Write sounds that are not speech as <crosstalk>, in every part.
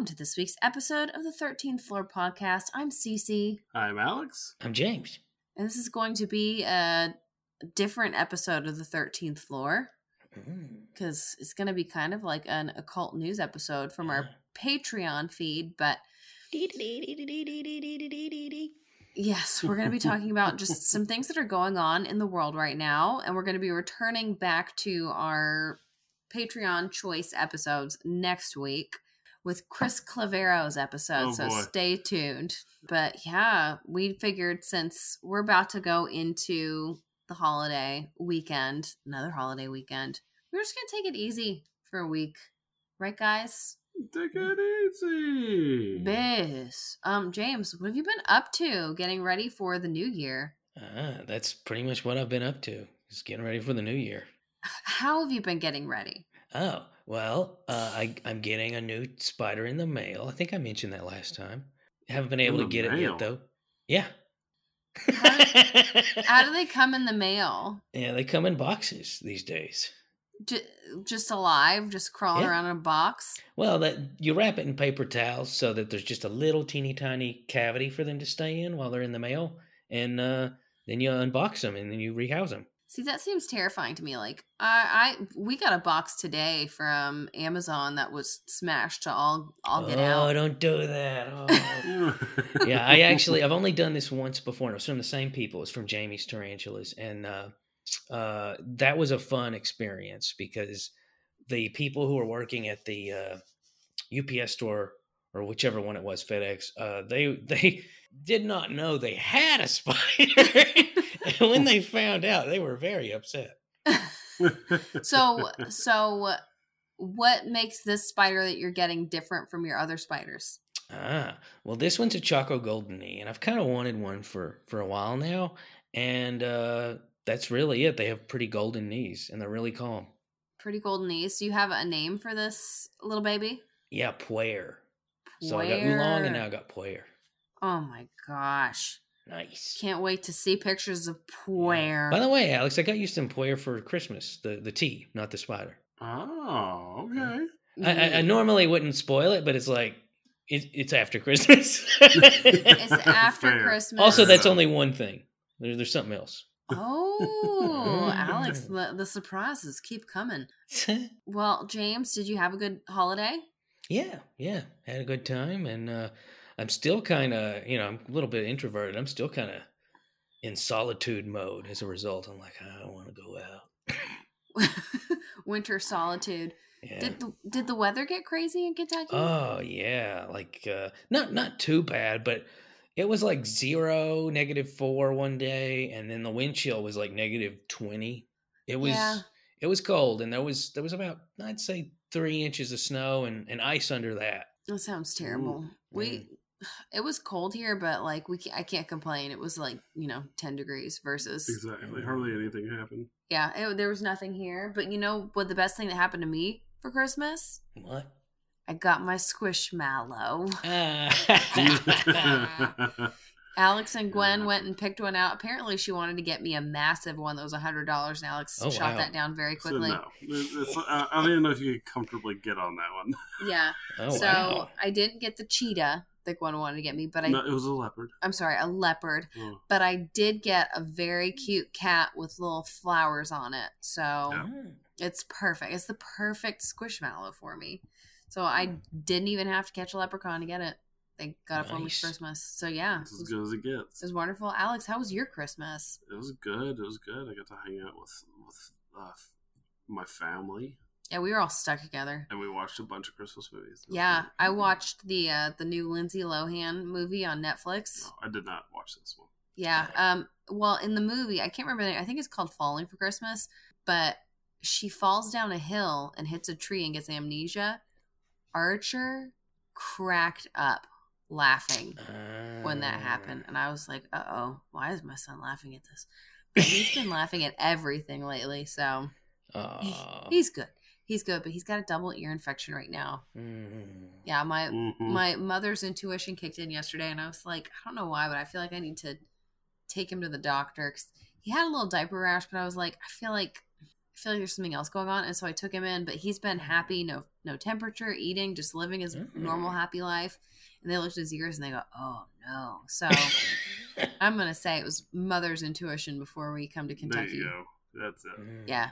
Hello. Welcome to this week's episode of the 13th Floor Podcast. I'm Cece, I'm Alex. I'm James. and this is going to be a different episode of the 13th Floor Mm. because it's going to be kind of like an occult news episode from our Patreon feed. But yes, we're going to be talking about just some things that are going on in the world right now, and we're going to be returning back to our Patreon choice episodes next week with Chris Clavero's episode. Oh, so boy. stay tuned. But yeah, we figured since we're about to go into the holiday weekend, another holiday weekend, we're just gonna take it easy for a week, right, guys? Take it easy. Biz. Um, James, what have you been up to getting ready for the new year? Ah, that's pretty much what I've been up to. Just getting ready for the new year. How have you been getting ready? Oh, well, uh, I, I'm getting a new spider in the mail. I think I mentioned that last time. Haven't been able In to the get it yet, though. Yeah. <laughs> How do they come in the mail? yeah, they come in boxes these days. J- just alive, just crawling Yeah. around in a box? Well, that you wrap it in paper towels so that there's just a little teeny tiny cavity for them to stay in while they're in the mail, and uh, then you unbox them and then you rehouse them. See, that seems terrifying to me. Like, I, I, we got a box today from Amazon that was smashed to all, all get oh, out. don't do that. Oh. <laughs> yeah, I actually I've only done this once before, and it was from the same people. It's from Jamie's Tarantulas, and uh, uh, that was a fun experience because the people who were working at the uh, UPS store or whichever one it was, FedEx, uh, they <laughs> they did not know they had a spider, and <laughs> when they found out, they were very upset. <laughs> So, so what makes this spider that you're getting different from your other spiders? Ah, well, this one's a Chaco Golden Knee, and I've kind of wanted one for for a while now, and uh, that's really it. They have pretty golden knees, and they're really calm. Pretty golden knees. Do you have a name for this little baby? Yeah, Puer. So I got Oolong, and now I got Puer. Oh my gosh. Nice. Can't wait to see pictures of Puer. By the way, Alex, I got you some Puer for Christmas. The the tea, not the spider. oh, okay. I, I, I normally wouldn't spoil it, but it's like it, it's after Christmas. It's <laughs> after Fair. Christmas. also, that's only one thing. There's there's something else. Oh, Alex, <laughs> the, the surprises keep coming. <laughs> Well, James, did you have a good holiday? Yeah, yeah. Had a good time and uh I'm still kind of, you know, I'm a little bit introverted. I'm still kind of in solitude mode as a result. I'm like, I don't want to go out. <laughs> Winter solitude. Yeah. Did the did the weather get crazy in Kentucky? oh, yeah. Like uh not not too bad, but it was like 0, negative 4 one day and then the wind chill was like negative 20. It was Yeah. it was cold and there was there was about I'd say 3 inches of snow and, and ice under that. that sounds terrible. We <sighs> it was cold here, but like we ca- I can't complain. It was like you know ten degrees versus Exactly. Hardly anything happened. yeah. It, there was nothing here, but you know what? The best thing that happened to me for Christmas, What? I got my squishmallow. <laughs> <laughs> Alex and Gwen Yeah. went and picked one out. Apparently, she wanted to get me a massive one that was a hundred dollars, and Alex Oh, shot wow. that down very So quickly. no, It's- it's- I I don't even know if you could comfortably get on that one. Yeah. oh, so wow. I didn't get the cheetah Gwen wanted to get me, but I no, it was a leopard. I'm sorry, a leopard. Oh, But I did get a very cute cat with little flowers on it. So Yeah. It's perfect. It's the perfect squishmallow for me. So I didn't even have to catch a leprechaun to get it. They got it for me for Christmas. So yeah, it's as good as it gets. it was wonderful. Alex, how was your Christmas? It was good. It was good. I got to hang out with with uh, my family, Yeah, we were all stuck together. and we watched a bunch of Christmas movies. Yeah. I watched the uh, the new Lindsay Lohan movie on Netflix. No, I did not watch this one. Yeah. Um. Well, in the movie, I can't remember. The, I think it's called Falling for Christmas. But she falls down a hill and hits a tree and gets amnesia. Archer cracked up laughing when that happened, and I was like, "Uh oh, why is my son laughing at this?" But he's been <laughs> laughing at everything lately, so he- he's good. He's good, but he's got a double ear infection right now. Mm. Yeah, my Mhm. my mother's intuition kicked in yesterday, and I was like, I don't know why, but I feel like I need to take him to the doctor because he had a little diaper rash. But I was like, I feel like I feel like there's something else going on, and so I took him in. But he's been happy, no no temperature, eating, just living his Mm. normal happy life. And they looked at his ears and they go, "Oh no!" So <laughs> I'm gonna say it was mother's intuition before we come to There Kentucky. You go. That's it. Yeah.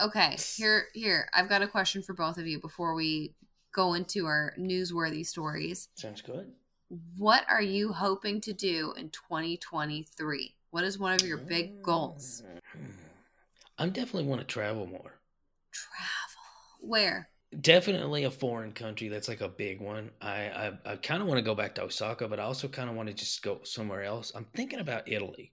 Okay. Here, here. I've got a question for both of you before we go into our newsworthy stories. Sounds good. What are you hoping to do in 2023? What is one of your big goals? Hmm. I definitely want to travel more. Travel. Where? Definitely a foreign country. That's like a big one. I I, I kind of want to go back to Osaka, but I also kind of want to just go somewhere else. I'm thinking about Italy.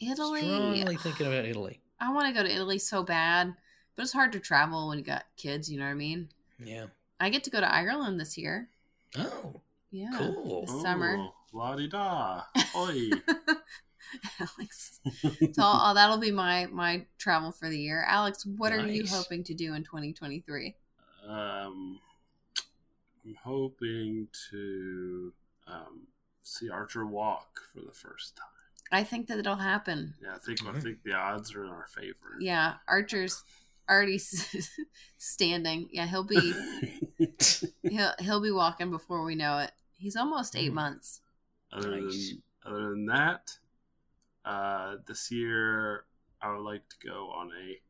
Italy. Strongly thinking about Italy. I want to go to Italy so bad, but it's hard to travel when you got kids. You know what I mean? Yeah. I get to go to Ireland this year. Oh, Yeah. cool. This summer. La di da. Oi. <laughs> Alex. So <laughs> oh, that'll be my my travel for the year. Alex, what are you hoping to do in 2023? um, I'm hoping to um, see Archer walk for the first time. I think that it'll happen. Yeah, I think I think the odds are in our favor. Yeah, Archer's already <laughs> standing. Yeah, he'll be <laughs> he'll he'll be walking before we know it. He's almost eight Mhm. months. other Nice. than other than that, uh, this year I would like to go on a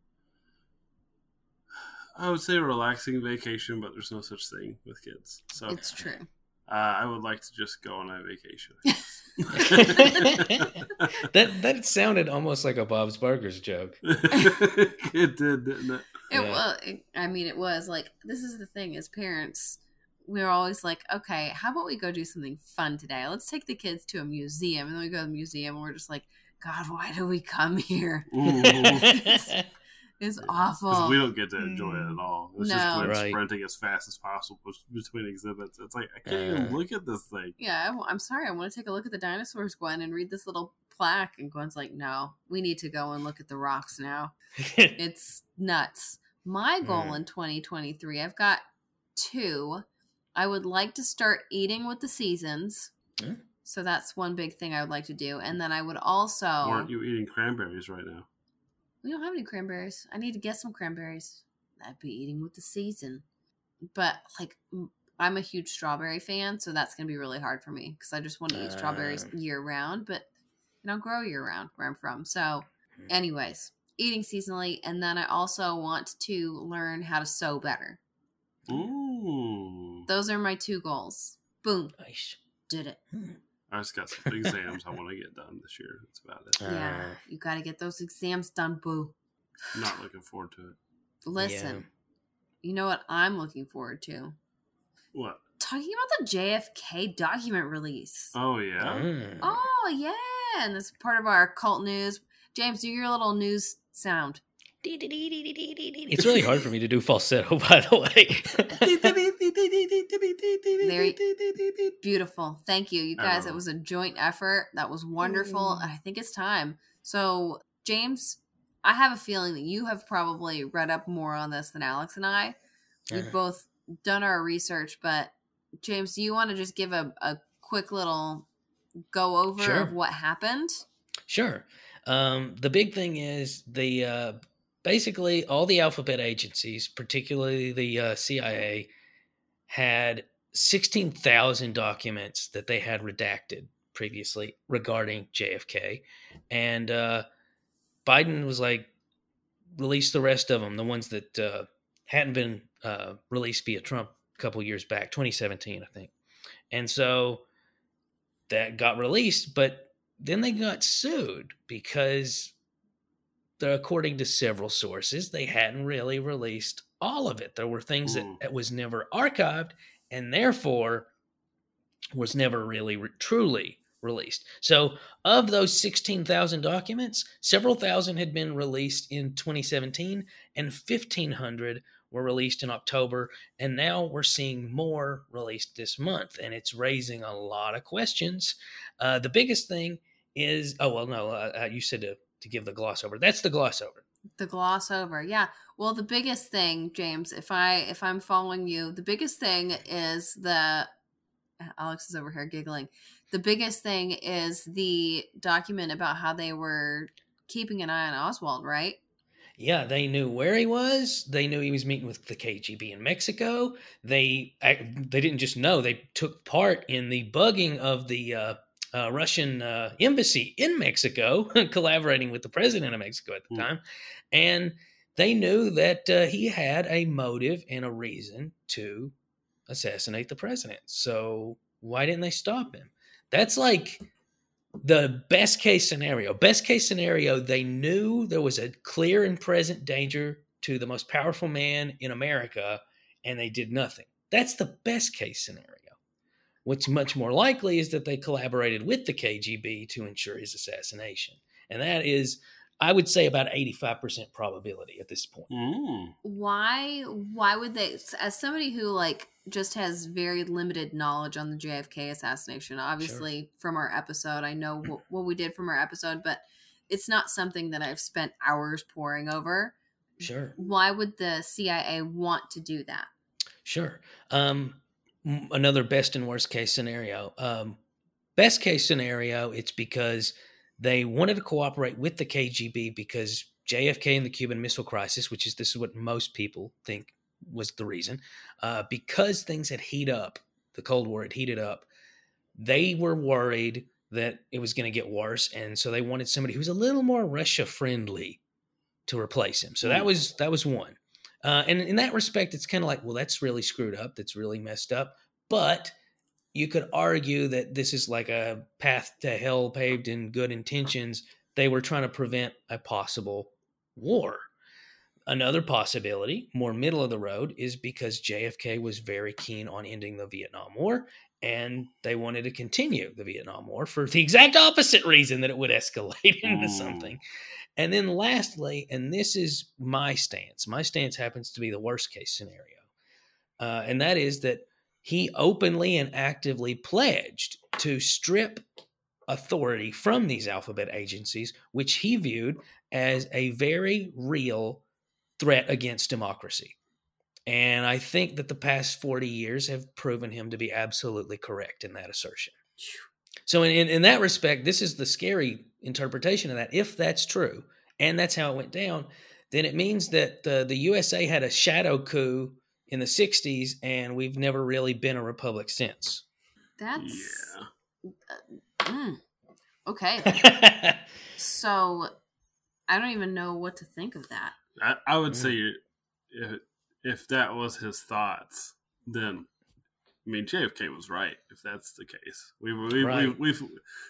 I would say a relaxing vacation, but there's no such thing with kids. So It's true. Uh, I would like to just go on a vacation. <laughs> <laughs> that that sounded almost like a Bob's Burgers joke. <laughs> it did, didn't it? It Yeah. was. It, I mean, it was like this is the thing as parents. We're always like, okay, how about we go do something fun today? Let's take the kids to a museum, and then we go to the museum, and we're just like, God, why do we come here? Ooh. It's 'Cause awful. we don't get to enjoy it at all. It's No. just Glenn Right. sprinting as fast as possible between exhibits. It's like I can't Uh. even look at this thing. yeah, I, am sorry. I want to take a look at the dinosaurs, Gwen, and read this little plaque. And Gwen's like, no, we need to go and look at the rocks now. <laughs> It's nuts. My goal Mm. in 2023, I've got two. I would like to start eating with the seasons. Mm. So that's one big thing I would like to do. And then I would also. Aren't you eating cranberries right now? We don't have any cranberries. I need to get some cranberries. I'd be eating with the season. But like I'm a huge strawberry fan, so that's going to be really hard for me because I just want to eat strawberries year round, but they don't grow year round where I'm from. So, Hmm. anyways, eating seasonally, and then I also want to learn how to sew better. Ooh. Those are my two goals. Boom, nice. did it. I just got some <laughs> exams I want to get done this year. That's about it. yeah, Uh. you got to get those exams done, boo. Not looking forward to it. Listen, you know what I'm looking forward to? What? talking about the JFK document release. Oh yeah. Mm. Oh yeah, and that's part of our cult news. James, do your little news sound. It's really hard for me to do falsetto, by the way. Beautiful. Thank you. You guys, it was a joint effort. That was wonderful. I think it's time. So, James, I have a feeling that you have probably read up more on this than Alex and I. We've both done our research, but James, do you want to just give a, a quick little go over Sure. of what happened? Sure. Um, the big thing is the uh, basically all the alphabet agencies, particularly the uh, CIA, had sixteen thousand documents that they had redacted previously regarding JFK, and uh, Biden was like, release the rest of them, the ones that uh, hadn't been uh, released via Trump a couple years back, 2017, I think, and so that got released, but then they got sued because according to several sources they hadn't really released all of it. There were things that, Mm. that was never archived and therefore was never really re- truly released. So of those 16000 documents several thousand had been released in 2017 and 1500 were released in october and now we're seeing more released this month and it's raising a lot of questions. Uh, the biggest thing is oh well no uh, uh, you said to, to give the gloss over. That's the gloss over. The gloss over yeah. Well the biggest thing james if i if i'm following you the biggest thing is the alex is over here giggling. The biggest thing is the document about how they were keeping an eye on oswald right? Yeah, they knew where he was. They knew he was meeting with the KGB in Mexico. They they didn't just know; they took part in the bugging of the uh, uh, Russian uh, embassy in Mexico, <laughs> collaborating with the president of Mexico at the mm. time, and they knew that uh, he had a motive and a reason to assassinate the president. So why didn't they stop him? That's like the best case scenario. Best case scenario, they knew there was a clear and present danger to the most powerful man in America, and they did nothing. That's the best case scenario. What's much more likely is that they collaborated with the KGB to ensure his assassination. And that is I would say about 85% probability at this point. Mm. Why why would they as somebody who like just has very limited knowledge on the JFK assassination, obviously sure. from our episode, I know what, what we did from our episode, but it's not something that I've spent hours poring over. Sure. Why would the CIA want to do that? Sure. Um another best and worst case scenario. Um best case scenario, it's because they wanted to cooperate with the KGB because JFK and the Cuban Missile Crisis, which is this is what most people think was the reason, uh, because things had heated up, the Cold War had heated up. They were worried that it was going to get worse, and so they wanted somebody who was a little more Russia friendly to replace him. So that hmm. was that was one. Uh, and in that respect, it's kind of like, well, that's really screwed up. That's really messed up. But you could argue that this is like a path to hell paved in good intentions. They were trying to prevent a possible war. Another possibility, more middle of the road, is because JFK was very keen on ending the Vietnam War and they wanted to continue the Vietnam War for the exact opposite reason that it would escalate <laughs> into mm. something. And then lastly, and this is my stance, my stance happens to be the worst case scenario, uh, and that is that he openly and actively pledged to strip authority from these alphabet agencies, which he viewed as a very real threat against democracy. And I think that the past 40 years have proven him to be absolutely correct in that assertion. So, in, in, in, that respect, this is the scary interpretation of that. If that's true, and that's how it went down, then it means that the, the USA had a shadow coup in the 60s and we've never really been a republic since. That's yeah. Uh, mm, okay. <laughs> so I don't even know what to think of that. I, I would mm. say if, if that was his thoughts, then I mean JFK was right. If that's the case, we've we, right. we, have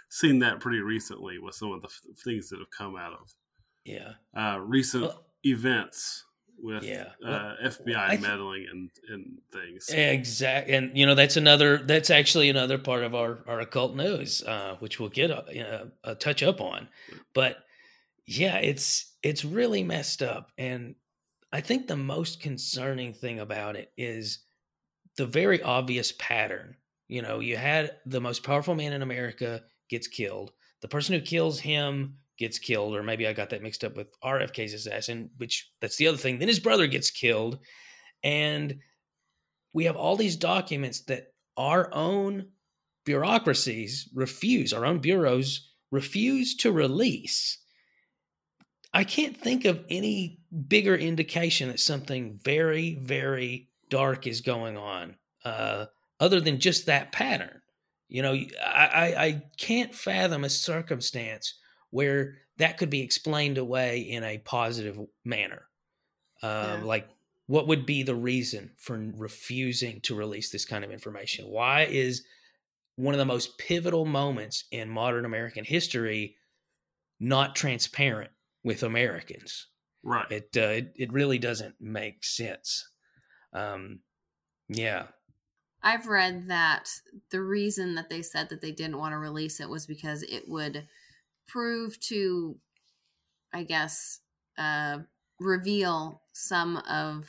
seen that pretty recently with some of the things that have come out of yeah uh, recent well, events with yeah. uh, FBI th- meddling and, and things. Exactly, and you know that's another that's actually another part of our our occult news, uh, which we'll get a, a, touch up on. But yeah, it's it's really messed up, and I think the most concerning thing about it is the very obvious pattern. You know, you had the most powerful man in America gets killed. The person who kills him gets killed, or maybe I got that mixed up with RFK's assassin, which that's the other thing. Then his brother gets killed. And we have all these documents that our own bureaucracies refuse, our own bureaus refuse to release. I can't think of any bigger indication that something very, very dark is going on, uh, other than just that pattern. You know, I, I, I can't fathom a circumstance where that could be explained away in a positive manner. Um, yeah. Like, what would be the reason for refusing to release this kind of information? Why is one of the most pivotal moments in modern American history not transparent with Americans? Right. It uh, it, it really doesn't make sense. Um, yeah. I've read that the reason that they said that they didn't want to release it was because it would prove to, I guess, uh, reveal some of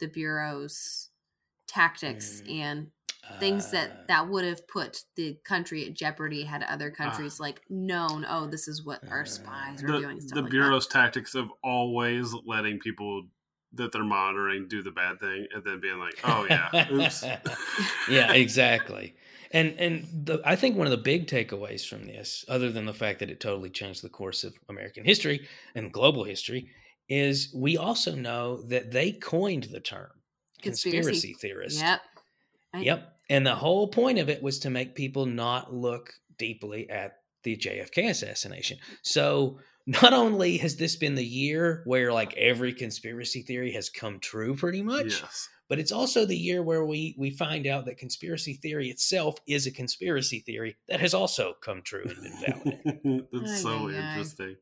the bureau's tactics mm. and things that uh. that would have put the country at jeopardy had other ah. countries uh, like known oh this is what our spies are the, doing the like bureau's that. tactics of always letting people that they're monitoring do the bad thing and then being like oh yeah oops <laughs> yeah exactly and and the, I think one of the big takeaways from this, other than the fact that it totally changed the course of American history and global history, is we also know that they coined the term conspiracy, conspiracy theorist. Yep. I... Yep. And the whole point of it was to make people not look deeply at the JFK assassination. So not only has this been the year where like every conspiracy theory has come true pretty much, yes. but it's also the year where we we find out that conspiracy theory itself is a conspiracy theory that has also come true and been validated. <laughs> That's so interesting.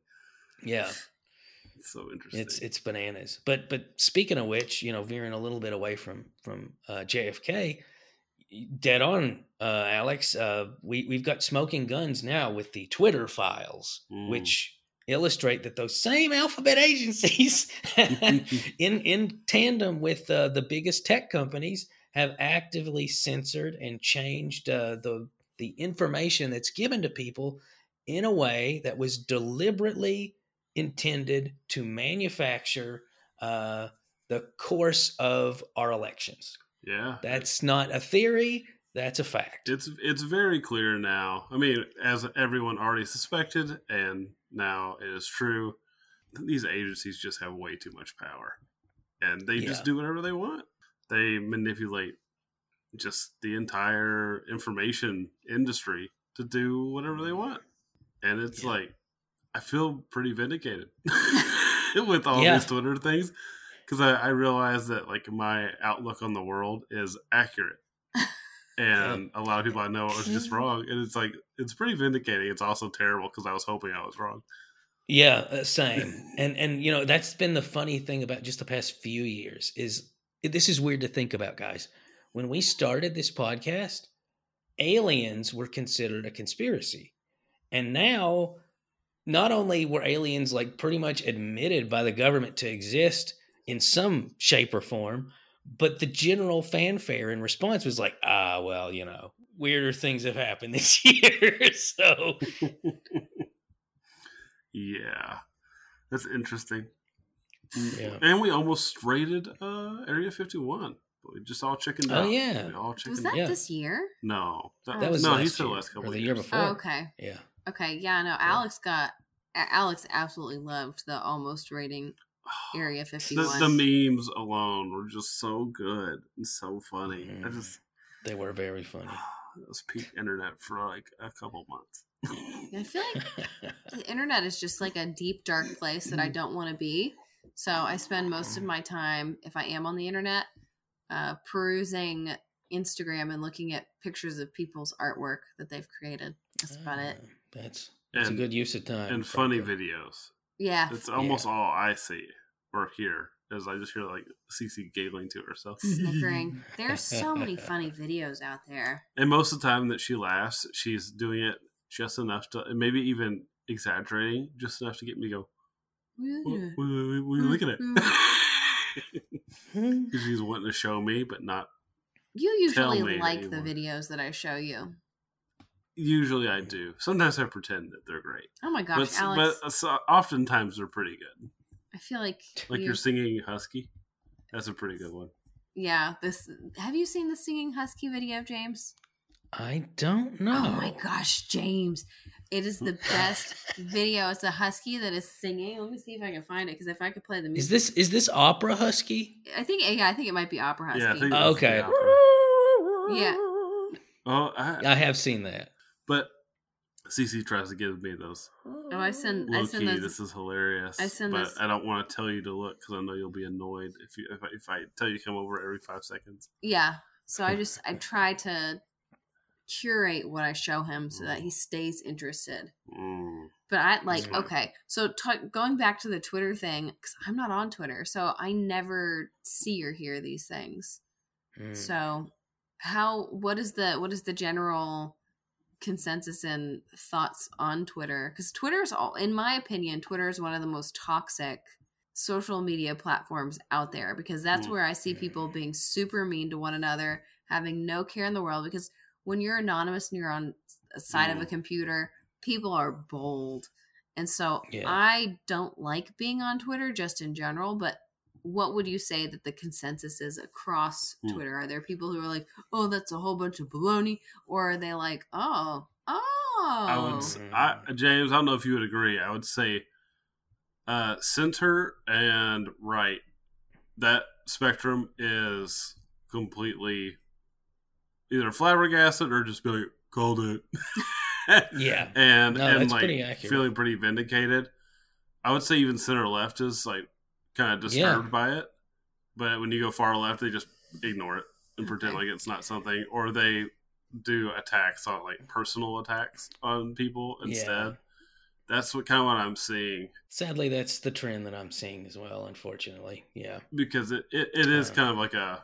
Yeah. It's so interesting. It's it's bananas. But but speaking of which, you know, veering a little bit away from from uh, JFK, dead on, uh, Alex. Uh, we we've got smoking guns now with the Twitter files, mm. which illustrate that those same alphabet agencies <laughs> in in tandem with uh, the biggest tech companies have actively censored and changed uh, the the information that's given to people in a way that was deliberately intended to manufacture uh, the course of our elections. Yeah, that's not a theory. That's a fact. It's it's very clear now. I mean, as everyone already suspected, and now it is true. These agencies just have way too much power, and they yeah. just do whatever they want. They manipulate just the entire information industry to do whatever they want, and it's yeah. like I feel pretty vindicated <laughs> with all yeah. these Twitter things because I, I realize that like my outlook on the world is accurate <laughs> and a lot of people I know are just wrong. And it's like it's pretty vindicating. It's also terrible because I was hoping I was wrong. Yeah, uh, same. and and you know that's been the funny thing about just the past few years is this is weird to think about, guys. When we started this podcast, aliens were considered a conspiracy, and now not only were aliens like pretty much admitted by the government to exist in some shape or form, but the general fanfare in response was like, ah, well, you know, weirder things have happened this <laughs> year. so, yeah, that's interesting. Yeah. And we almost raided uh, Area 51. We just all chickened oh, out. Oh, yeah. We all chickened was that yeah. this year? No. That, that was no, he said last couple or the year before. Oh, okay. Yeah. Okay. Yeah, no, Alex got, Alex absolutely loved the almost raiding Area 51. <sighs> The, the, memes alone were just so good and so funny. Mm, I just they were very <sighs> funny. It was peak internet for like a couple months. I feel like <laughs> the internet is just like a deep dark place that I don't want to be. So I spend most of my time, if I am on the internet, uh, perusing Instagram and looking at pictures of people's artwork that they've created. That's about it. Ah, that's that's and, a good use of time. And funny videos. Yeah. It's almost yeah. all I see or hear is I just hear like Cece giggling to herself. <laughs> Snickering. <laughs> There's so many funny videos out there. And most of the time that she laughs, she's doing it just enough to, and maybe even exaggerating just enough to get me to go, what, what, what, what are you looking at? Because mm-hmm. <laughs> she's wanting to show me, but not. You usually like anymore. the videos that I show you. Usually I do. Sometimes I pretend that they're great. Oh my gosh, but, Alex! But uh, oftentimes they're pretty good. I feel like like you, are singing husky. That's a pretty good one. Yeah. This. Have you seen the singing husky video, James? I don't know. Oh my gosh, James! It is the best <laughs> video. It's a husky that is singing. Let me see if I can find it because if I could play the music, is this is this opera husky? I think yeah, I think it might be opera husky. Yeah, okay. Yeah. Oh, I, I have seen that. But Cece tries to give me those. Oh, I send. I send those, this is hilarious. I send, but those, I don't want to tell you to look because I know you'll be annoyed if you if I, if I tell you to come over every five seconds. Yeah. So I just I <laughs> try to curate what I show him so that he stays interested. Mm. But I like okay. So t- going back to the Twitter thing because I'm not on Twitter, so I never see or hear these things. Mm. So how what is the what is the general consensus and thoughts on Twitter because Twitter is all, in my opinion, Twitter is one of the most toxic social media platforms out there because that's mm. where I see people being super mean to one another, having no care in the world. Because when you're anonymous and you're on a side of a mm. computer, people are bold. And so yeah. I don't like being on Twitter just in general, but what would you say that the consensus is across mm. Twitter? Are there people who are like, "Oh, that's a whole bunch of baloney," or are they like, "Oh, oh"? I would, I, James. I don't know if you would agree. I would say uh, center and right, that spectrum is completely either flabbergasted or just be like called it. <laughs> yeah, and No, and like pretty feeling pretty vindicated. I would say even center left is like kind of disturbed Yeah. by it, but when you go far left, they just ignore it and pretend like it's not something, or they do attacks on like personal attacks on people instead. Yeah. That's what kind of what I'm seeing Sadly, that's the trend that I'm seeing as well. Unfortunately, yeah, because it, it, it is Uh. kind of like a.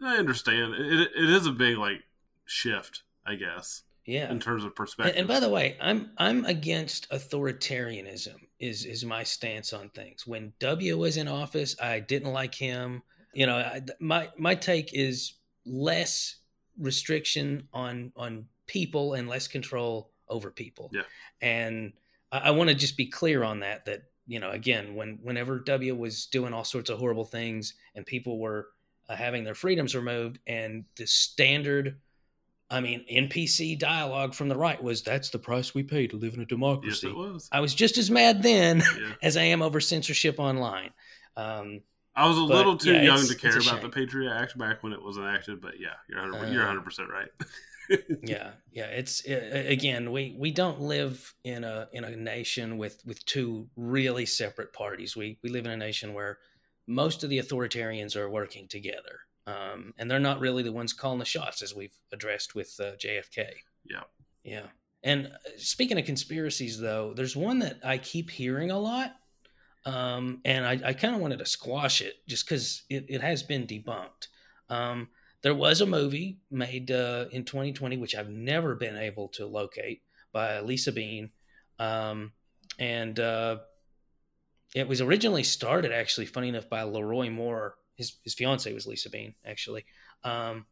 I understand it, it is a big like shift, I guess, yeah. in terms of And, perspective. and by the way, I'm I'm against authoritarianism. Is is my stance on things. When W was in office, I didn't like him. You know, I, my my take is less restriction on on people and less control over people. Yeah. And I, I want to just be clear on that. That you know, again, when whenever W was doing all sorts of horrible things and people were uh, having their freedoms removed, and the standard I mean, NPC dialogue from the right was that's the price we pay to live in a democracy. yes, it was. I was just as mad then Yeah. <laughs> as I am over censorship online. Um, I was a But, little too yeah, young to care about the Patriot Act back when it was enacted, but yeah, you're 100, you're Uh, 100 percent right. <laughs> yeah, yeah. It's uh, again, we we don't live in a in a nation with with two really separate parties. We we live in a nation where most of the authoritarians are working together, um, and they're not really the ones calling the shots, as we've addressed with uh, JFK. Yeah. Yeah. And uh, speaking of conspiracies, though, there's one that I keep hearing a lot. Um, and I, I kind of wanted to squash it just because it, it has been debunked. Um, there was a movie made uh, in 2020, which I've never been able to locate, by Lisa Bean. Um, and uh, it was originally started, actually, funny enough, by Leroy Moore. His, his fiance was Lisa Bean, actually. Um,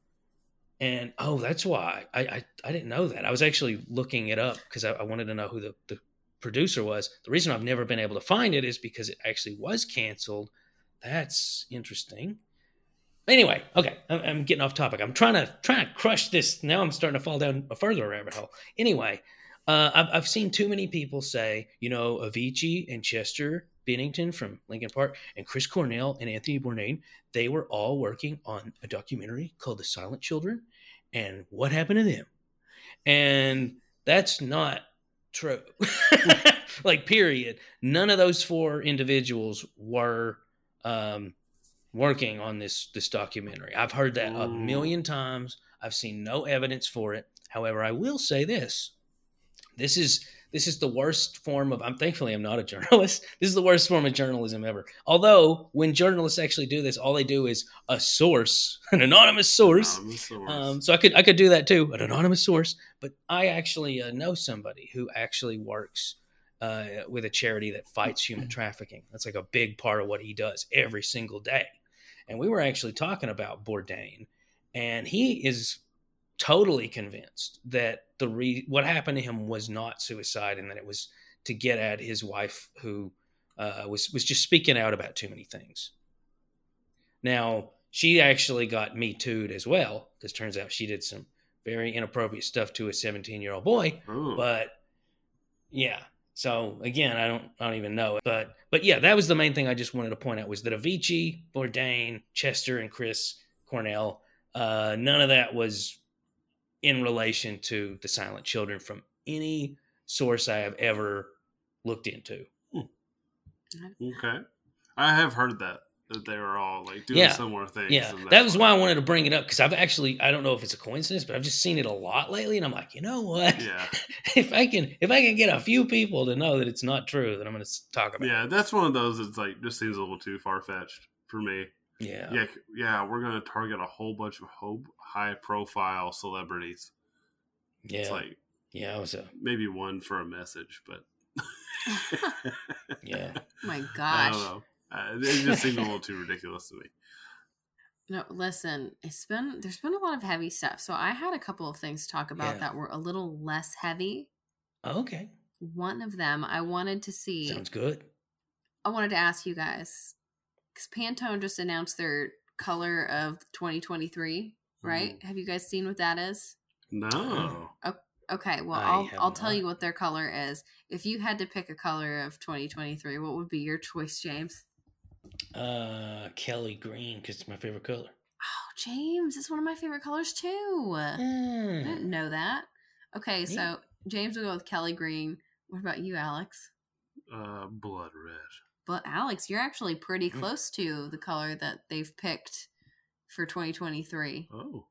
and oh, that's why I, I I didn't know that. I was actually looking it up because I, I wanted to know who the, the producer was. The reason I've never been able to find it is because it actually was canceled. That's interesting. Anyway, okay, I'm, I'm getting off topic. I'm trying to trying to crush this. Now I'm starting to fall down a further rabbit hole. Anyway, uh, I've I've seen too many people say, you know, Avicii and Chester Bennington from Linkin Park and Chris Cornell and Anthony Bourdain, they were all working on a documentary called The Silent Children and what happened to them. And that's not true. <laughs> like, period. None of those four individuals were um, working on this this documentary. I've heard that a million times. I've seen no evidence for it. However, I will say this: this is this is the worst form of. I'm thankfully I'm not a <laughs> journalist. This is the worst form of journalism ever. Although when journalists actually do this, all they do is a source, <laughs> an anonymous source. Anonymous source. Um, so I could I could do that too, an anonymous source. But I actually uh, know somebody who actually works uh, with a charity that fights human <clears throat> trafficking. That's like a big part of what he does every single day. And we were actually talking about Bourdain, and he is totally convinced that the re- what happened to him was not suicide, and that it was to get at his wife who uh, was was just speaking out about too many things. Now she actually got me too'd as well because turns out she did some very inappropriate stuff to a 17 year old boy. Ooh. But yeah, so again, I don't I don't even know, but but yeah, that was the main thing I just wanted to point out was that Avicii, Bourdain, Chester, and Chris Cornell, uh, none of that was in relation to the Silent Children from any source I have ever looked into. Hmm. okay, I have heard that that they were all like doing Yeah. similar things. Yeah, and that that's was why I wanted to bring it up because I've actually I don't know if it's a coincidence, but I've just seen it a lot lately, and I'm like, you know what? Yeah, <laughs> if I can if I can get a few people to know that it's not true, then I'm going to talk about. yeah, that's one of those that's like just seems a little too far fetched for me. It. Yeah, Yeah, yeah, we're gonna target a whole bunch of ho- high profile celebrities. yeah, It's like yeah. I was a maybe one for a message, but <laughs> yeah. <laughs> my I gosh. don't know. Uh, it just seems a little too ridiculous to me. No, listen, it's been there's been a lot of heavy stuff. So I had a couple of things to talk about Yeah. that were a little less heavy. Okay, One of them I wanted to see sounds good. I wanted to ask you guys because Pantone just announced their color of 2023, right? Mm-hmm. Have you guys seen what that is? No, Okay, well, I I'll I'll tell not. you what their color is. If you had to pick a color of 2023, what would be your choice, James? Uh, Kelly Green, because it's my favorite color. Oh, James, it's one of my favorite colors too. I Mm. didn't know that. Okay, Neat. so James will go with Kelly Green. What about you, Alex? Uh, blood red. But Alex, you're actually pretty Mm. close to the color that they've picked for 2023. Oh,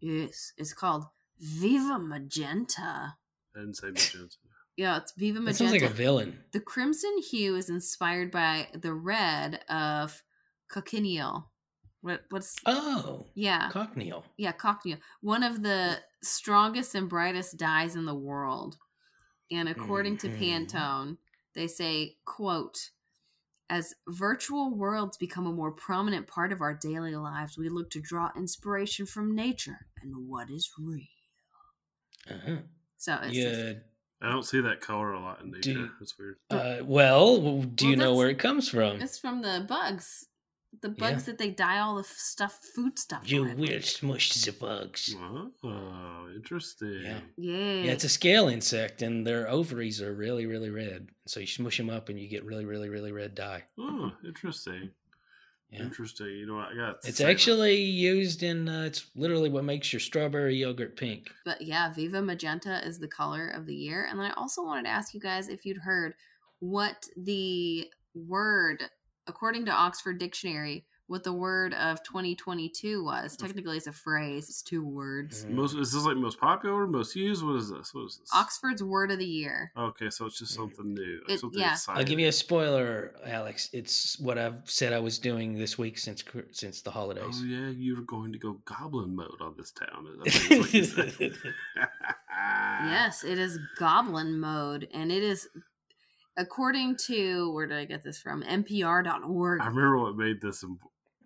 Yes, it's called Viva Magenta. I didn't say magenta. Yeah, it's Viva That Magenta. sounds like a villain. The crimson hue is inspired by the red of cochineal. What what's Oh, yeah. cochineal Yeah, cochineal. One of the strongest and brightest dyes in the world. And according to Mhm. Pantone, they say, quote, as virtual worlds become a more prominent part of our daily lives, we look to draw inspiration from nature and what is real. Uh-huh. So it's Yeah. I don't see that color a lot in nature. Do- It's weird. Uh, well, do Well, you know where it comes from? it's from the bugs. The bugs Yeah. that they dye all the stuff, food stuff. You with. will smush the bugs. Oh, interesting. Yeah. Yeah. Yeah, it's a scale insect, and their ovaries are really, really red. So you smush them up, and you get really, really, really red dye. Oh, interesting. Yeah. Interesting. You know what? I got. It's say that. actually used in. Uh, it's literally what makes your strawberry yogurt pink. But yeah, Viva Magenta is the color of the year. And then I also wanted to ask you guys if you'd heard what the word, according to Oxford Dictionary, what the word of 2022 was. Technically, it's a phrase, it's two words. Mhm. most. Is this like most popular, most used? What is this? What is this? Oxford's word of the year. Okay, so it's just something new. It- something yeah. exciting. I'll give you a spoiler, Alex. It's what I've said I was doing this week since since the holidays. Oh yeah, you're going to go goblin mode on this town. I think that's what you said. <laughs> <laughs> <laughs> Yes, it is goblin mode. And it is, according to, where did I get this from? NPR.org. I remember what made this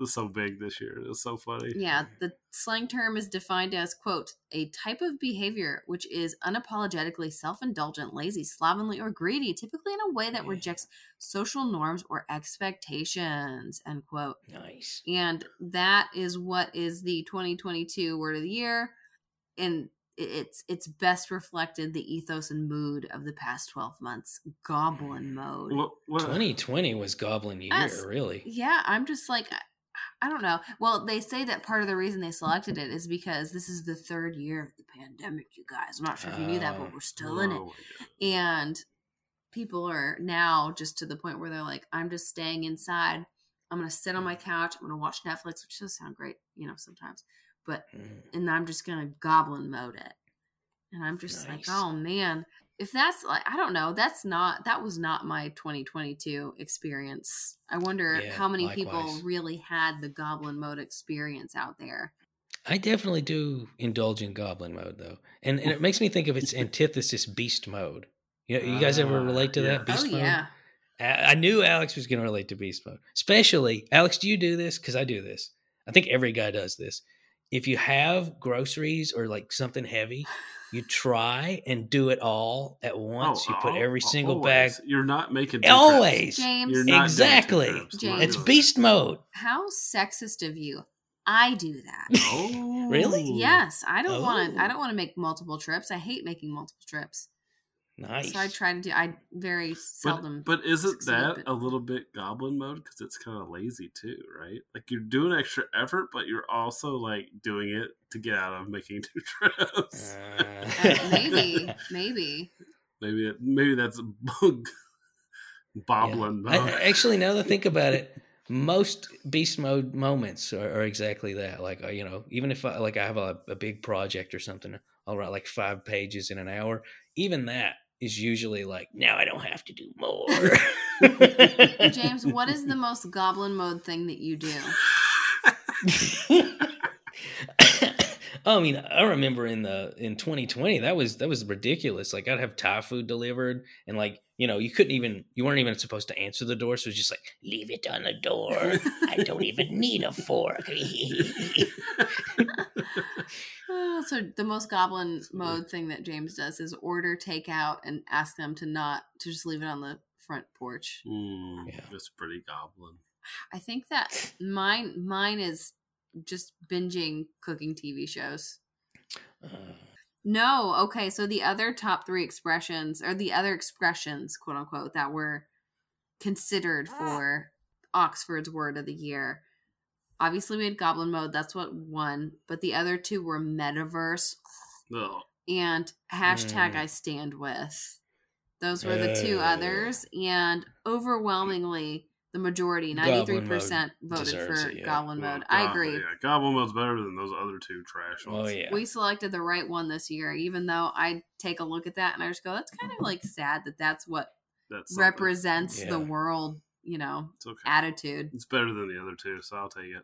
so big this year. It was so funny. Yeah, the slang term is defined as, quote, a type of behavior which is unapologetically self indulgent, lazy, slovenly, or greedy, typically in a way that Yeah. rejects social norms or expectations, end quote. nice. And that is what is the 2022 word of the year. And it- it's it's best reflected the ethos and mood of the past 12 months. Goblin mode. What, what, 2020 was Goblin Year, Yes. really. Yeah, I'm just like I- I don't know. Well, they say that part of the reason they selected it is because this is the third year of the pandemic, you guys. I'm not sure if you knew that, Oh. but we're still in it. Oh, my God. And people are now just to the point where they're like, I'm just staying inside. I'm going to sit on my mm. couch. I'm going to watch Netflix, which does sound great, you know, sometimes. But, Mhm. and I'm just to goblin mode it. And I'm just like, oh man, if that's like, I don't know, that's not, that was not my 2022 experience. I wonder Yeah, how many people really had the goblin mode experience out there. I definitely do indulge in Goblin mode, though. And, and it makes me think of its antithesis, Beast mode. You, know, you guys ever Ah, relate to yeah. that? Beast oh, mode? yeah. I I knew Alex was going to relate to beast mode. Especially, Alex, do you do this? Because I do this. I think every guy does this. If you have groceries or like something heavy, you try and do it all at oh, once. Oh, you put al- every single bag. You're not making two Always. James, You're not Exactly. James. It's doing beast mode. how sexist of you. I do that. <laughs> that. Oh, Really? Yes, I don't want to. I Oh. don't want to make multiple trips. I hate making multiple trips. Nice. So I try to do. I very seldom. But, but isn't that but- a little bit goblin mode? Because it's kind of lazy too, right? Like you're doing extra effort, but you're also like doing it to get out of making <laughs> two trips. Uh, maybe, <laughs> maybe. maybe it, maybe that's a bug boblin I- mode. I- actually, now that I think about it, <laughs> most beast mode moments are, are exactly that. Like, uh, you know, even if I, like I have a, a big project or something, I'll write like five pages in an hour. Even that is usually like, now I don't have to do more. <laughs> James, what is the most goblin mode thing that you do? <laughs> I mean, I remember in the in 2020 that was that was ridiculous. Like I'd have Thai food delivered, and like you know you couldn't even you weren't even supposed to answer the door, so it's just like leave it on the door. I don't even need a fork. <laughs> Oh, <sighs> so the most goblin mode thing that James does is order takeout and ask them to not to just leave it on the front porch. Mm, Yeah. That's pretty goblin. I think that mine mine is just binging cooking TV shows. Uh, No, okay. So the other top three expressions, or the other expressions, quote unquote, that were considered <gasps> for Oxford's word of the year. Obviously, we had Goblin Mode. That's what won. But the other two were Metaverse No. and hashtag Mm. I stand with. Those were the two Oh. others, and overwhelmingly, the majority, ninety three Mode percent, voted for it, yeah. Goblin Well, Mode. I agree. Yeah, Goblin Mode's better than those other two trash Oh ones. yeah. We selected the right one this year, even though I take a look at that and I just go, "That's kind of like sad that that's what That's represents Yeah. the world." You know, It's okay. attitude. It's better than the other two, so I'll take it.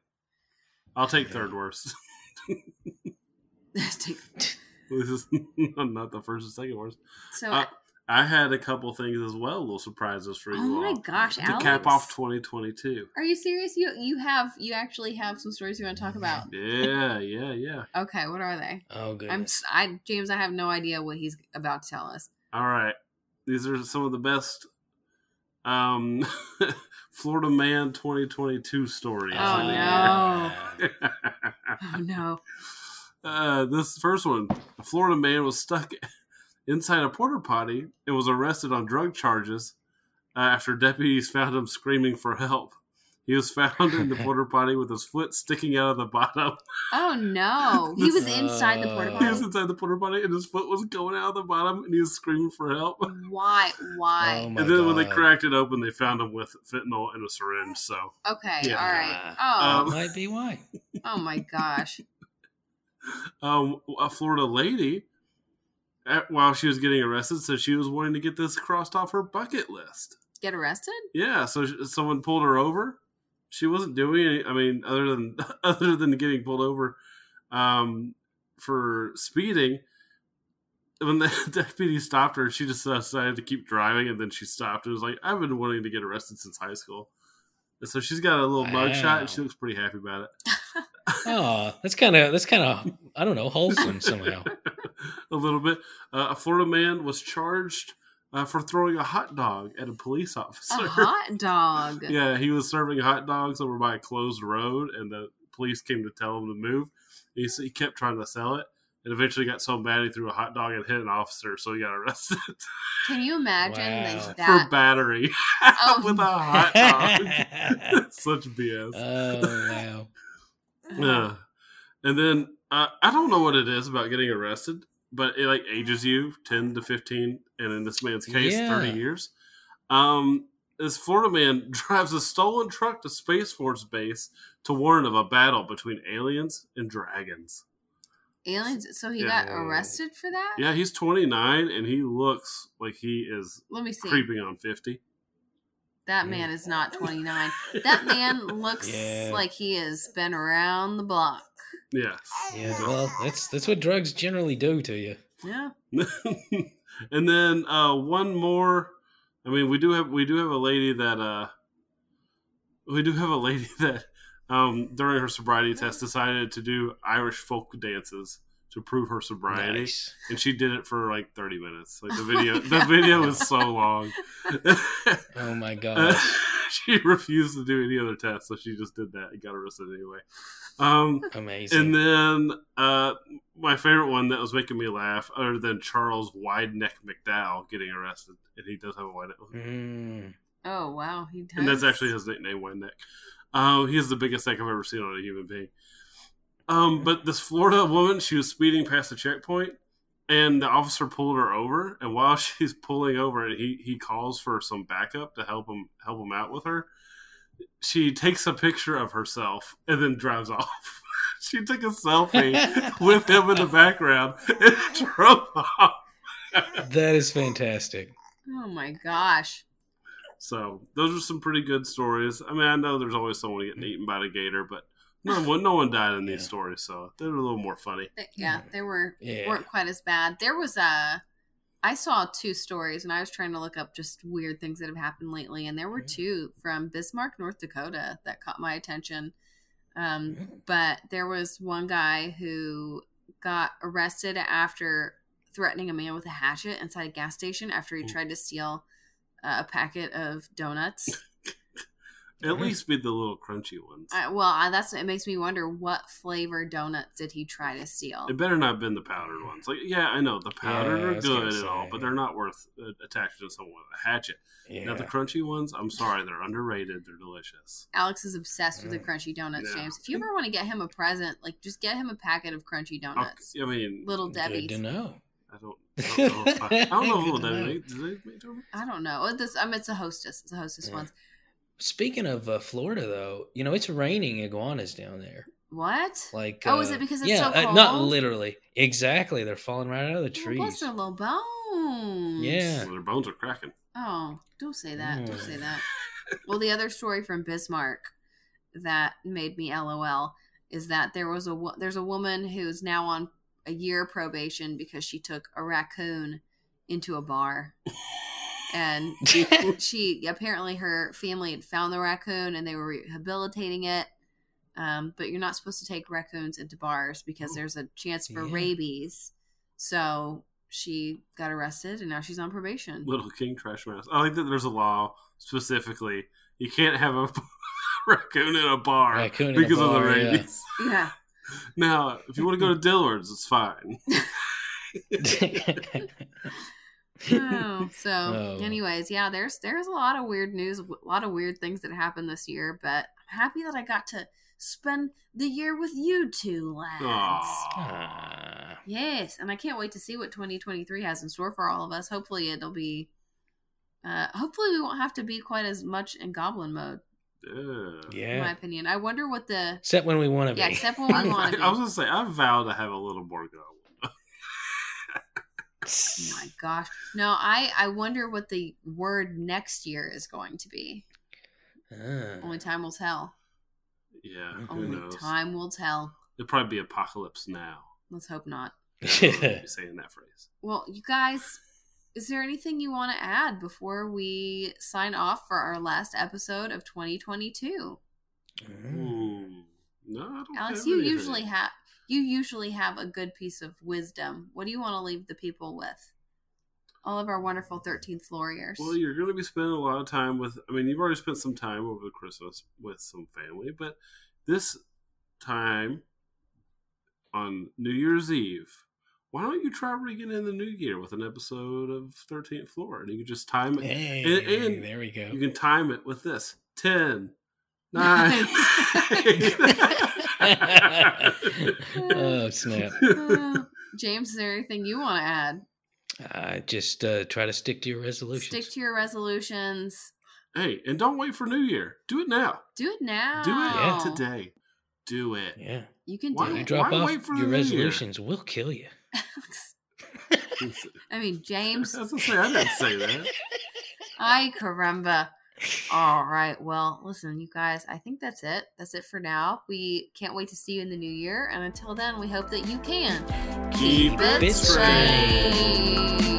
I'll take Yeah. third worst. <laughs> <laughs> Take- this is <laughs> not the first and second worst. so, Uh, I had a couple things as well, little surprises for you oh my all gosh, to Alex. cap off 2022. Are you serious? You you have you actually have some stories you want to talk about? Yeah, yeah, yeah. Okay, what are they? Oh good. I'm goodness. s- I James. I have no idea what he's about to tell us. All right, these are some of the best um, <laughs> Florida Man 2022 story. Oh, no. <laughs> Oh no! Uh, this first one, a Florida man was stuck <laughs> inside a porta potty and was arrested on drug charges uh, after deputies found him screaming for help. He was found in the <laughs> porta potty with his foot sticking out of the bottom. Oh no! He was inside the porta Uh, He was inside the porta potty and his foot was going out of the bottom and he was screaming for help. Why? Why? Oh my and then when they cracked it open, they found him with fentanyl and a syringe. So, Okay, Yeah. all right. Oh, Um, might be why. oh my gosh! <laughs> um, a Florida lady, at, while she was getting arrested, said she was wanting to get this crossed off her bucket list. Get arrested? Yeah, so sh- someone pulled her over. She wasn't doing any. I mean, other than <laughs> other than getting pulled over um, for speeding. When the <laughs> deputy stopped her, she just decided to keep driving, and then she stopped. It was like I've been wanting to get arrested since high school, and so she's got a little mug shot, and she looks pretty happy about it. <laughs> Oh, that's kind of that's kind of I don't know wholesome somehow. a little bit. Uh, a Florida man was charged uh, for throwing a hot dog at a police officer. A hot dog. <laughs> Yeah, he was serving hot dogs over by a closed road, and the police came to tell him to move. He, he kept trying to sell it, and eventually got so mad he threw a hot dog and hit an officer, so he got arrested <laughs> Can you imagine Wow. that? for battery <laughs> Oh. with a hot dog. Such BS. oh wow. Yeah. And then uh, I don't know what it is about getting arrested, but it like ages you ten to fifteen, and in this man's case, Yeah. thirty years. Um, this Florida man <laughs> drives a stolen truck to Space Force base to warn of a battle between aliens and dragons. aliens. So he Yeah. got arrested for that. Yeah, he's twenty nine, and he looks like he is Let me see. creeping on fifty. That man is not 29. <laughs> That man looks Yeah. like he has been around the block. Yes. Yeah, well, that's that's what drugs generally do to you. Yeah. <laughs> and then uh, one more. I mean, we do have we do have a lady that uh, we do have a lady <laughs> that um, during her sobriety test decided to do Irish folk dances to prove her sobriety, Nice. and she did it for like thirty minutes. Like the Oh video, the video was so long. <laughs> Oh my <laughs> gosh. she refused to do any other test, so she just did that and got arrested anyway. Um, Amazing. and then uh, my favorite one that was making me laugh, other than Charles Wide Neck McDowell getting arrested, and he does have a wide neck, Mm. Oh wow, he does. and that's actually his nickname, Wide Neck. Uh, he has the biggest neck I've ever seen on a human being. Um, but this Florida woman, she was speeding past the checkpoint, and the officer pulled her over. And while <laughs> she's pulling over, and he he calls for some backup to help him help him out with her. She takes a picture of herself and then drives <laughs> off. she took a selfie <laughs> with him in the background and drove off. That is fantastic. Oh my gosh. So those are some pretty good stories. I mean, I know there's always someone getting eaten by a gator, but no one, no one died in these Yeah. stories, so they're a little more funny. Yeah, they were Yeah. weren't quite as bad. There was a I saw two stories and I was trying to look up just weird things that have happened lately and there were two from Bismarck, North Dakota that caught my attention. Um but there was one guy who got arrested after threatening a man with a hatchet inside a gas station after he tried to steal uh, a packet of donuts. <laughs> At least be the little crunchy ones. Uh, well, I, that's it makes me wonder what flavor donuts did he try to steal? It better not have been the powdered ones. Like, yeah, I know the powdered Yeah, are good say, and all, but they're not worth uh, attaching to someone with a hatchet. Yeah. Now the crunchy ones, I'm sorry, they're underrated. They're delicious. Alex is obsessed with the Mm. crunchy donuts, Yeah. James. If you ever want to get him a present, like just get him a packet of crunchy I'll- donuts. I mean, Little Good Debbie's. to know. I don't. I don't know if, I, I don't know <laughs> if little Debbie do they make donuts? I don't know. This, um, it's a hostess. It's a hostess Yeah. ones. Speaking of uh, Florida, though, you know it's raining iguanas down there. What? Like, Oh, is uh, it because it's yeah, so uh, not literally. Exactly, they're falling right out of the trees. bless their little bones. Yeah. Well, their bones are cracking. Oh, don't say that. Don't Mm. say that. well, the <laughs> other story from Bismarck that made me LOL is that there was a there's a woman who's now on a year probation because she took a raccoon into a bar. <laughs> And <laughs> she apparently her family had found the raccoon and they were rehabilitating it. Um, but you're not supposed to take raccoons into bars because there's a chance for Yeah. rabies. So she got arrested and now she's on probation. Little King Trash Mouse. I like that there's a law specifically. You can't have a <laughs> raccoon in a bar Raccoon in a because of the bar, yeah. rabies. <laughs> Yeah. Now, if you want to go to Dillard's, it's fine. Oh, <laughs> so Oh. anyways, yeah, there's there's a lot of weird news, a lot of weird things that happened this year, but I'm happy that I got to spend the year with you two lads. Aw. Ah, Yes, and I can't wait to see what 2023 has in store for all of us. Hopefully, it'll be. Uh, hopefully, we won't have to be quite as much in goblin mode. Yeah. In my opinion, I wonder what the Except when we want to be. yeah, except when <laughs> we want to. I was gonna say I vow to have a little more go. Oh my gosh! No, I I wonder what the word next year is going to be. Ah. Only time will tell. Yeah, who Only knows? time will tell. It'll probably be apocalypse now. Let's hope not. I <laughs> saying that phrase. Well, you guys, is there anything you want to add before we sign off for our last episode of 2022? Mm. Hmm. No, I don't. Alex, have you anything. usually have you usually have a good piece of wisdom. What do you want to leave the people with? All of our wonderful 13th floor years. Well, you're going to be spending a lot of time with. I mean, you've already spent some time over the Christmas with some family, but this time on New Year's Eve, why don't you try ringing in the new year with an episode of 13th Floor, and you can just time it. Hey, And- and there we go. You can time it with this: 10, 9. <laughs> <laughs> oh snap! <laughs> Uh, James, is there anything you want to add? Uh, just uh, try to stick to your resolutions. Stick to your resolutions. hey, and don't wait for New Year. Do it now. Do it now. Do it Yeah. today. Do it. yeah, You can Why do you drop why off wait for your new year? resolutions, we'll kill you. <laughs> I mean, James, <laughs> I was gonna say I didn't say that. Ay caramba. All right. Well, listen, you guys, I think that's it. That's it for now. We can't wait to see you in the new year. And until then, we hope that you can Keep it strange.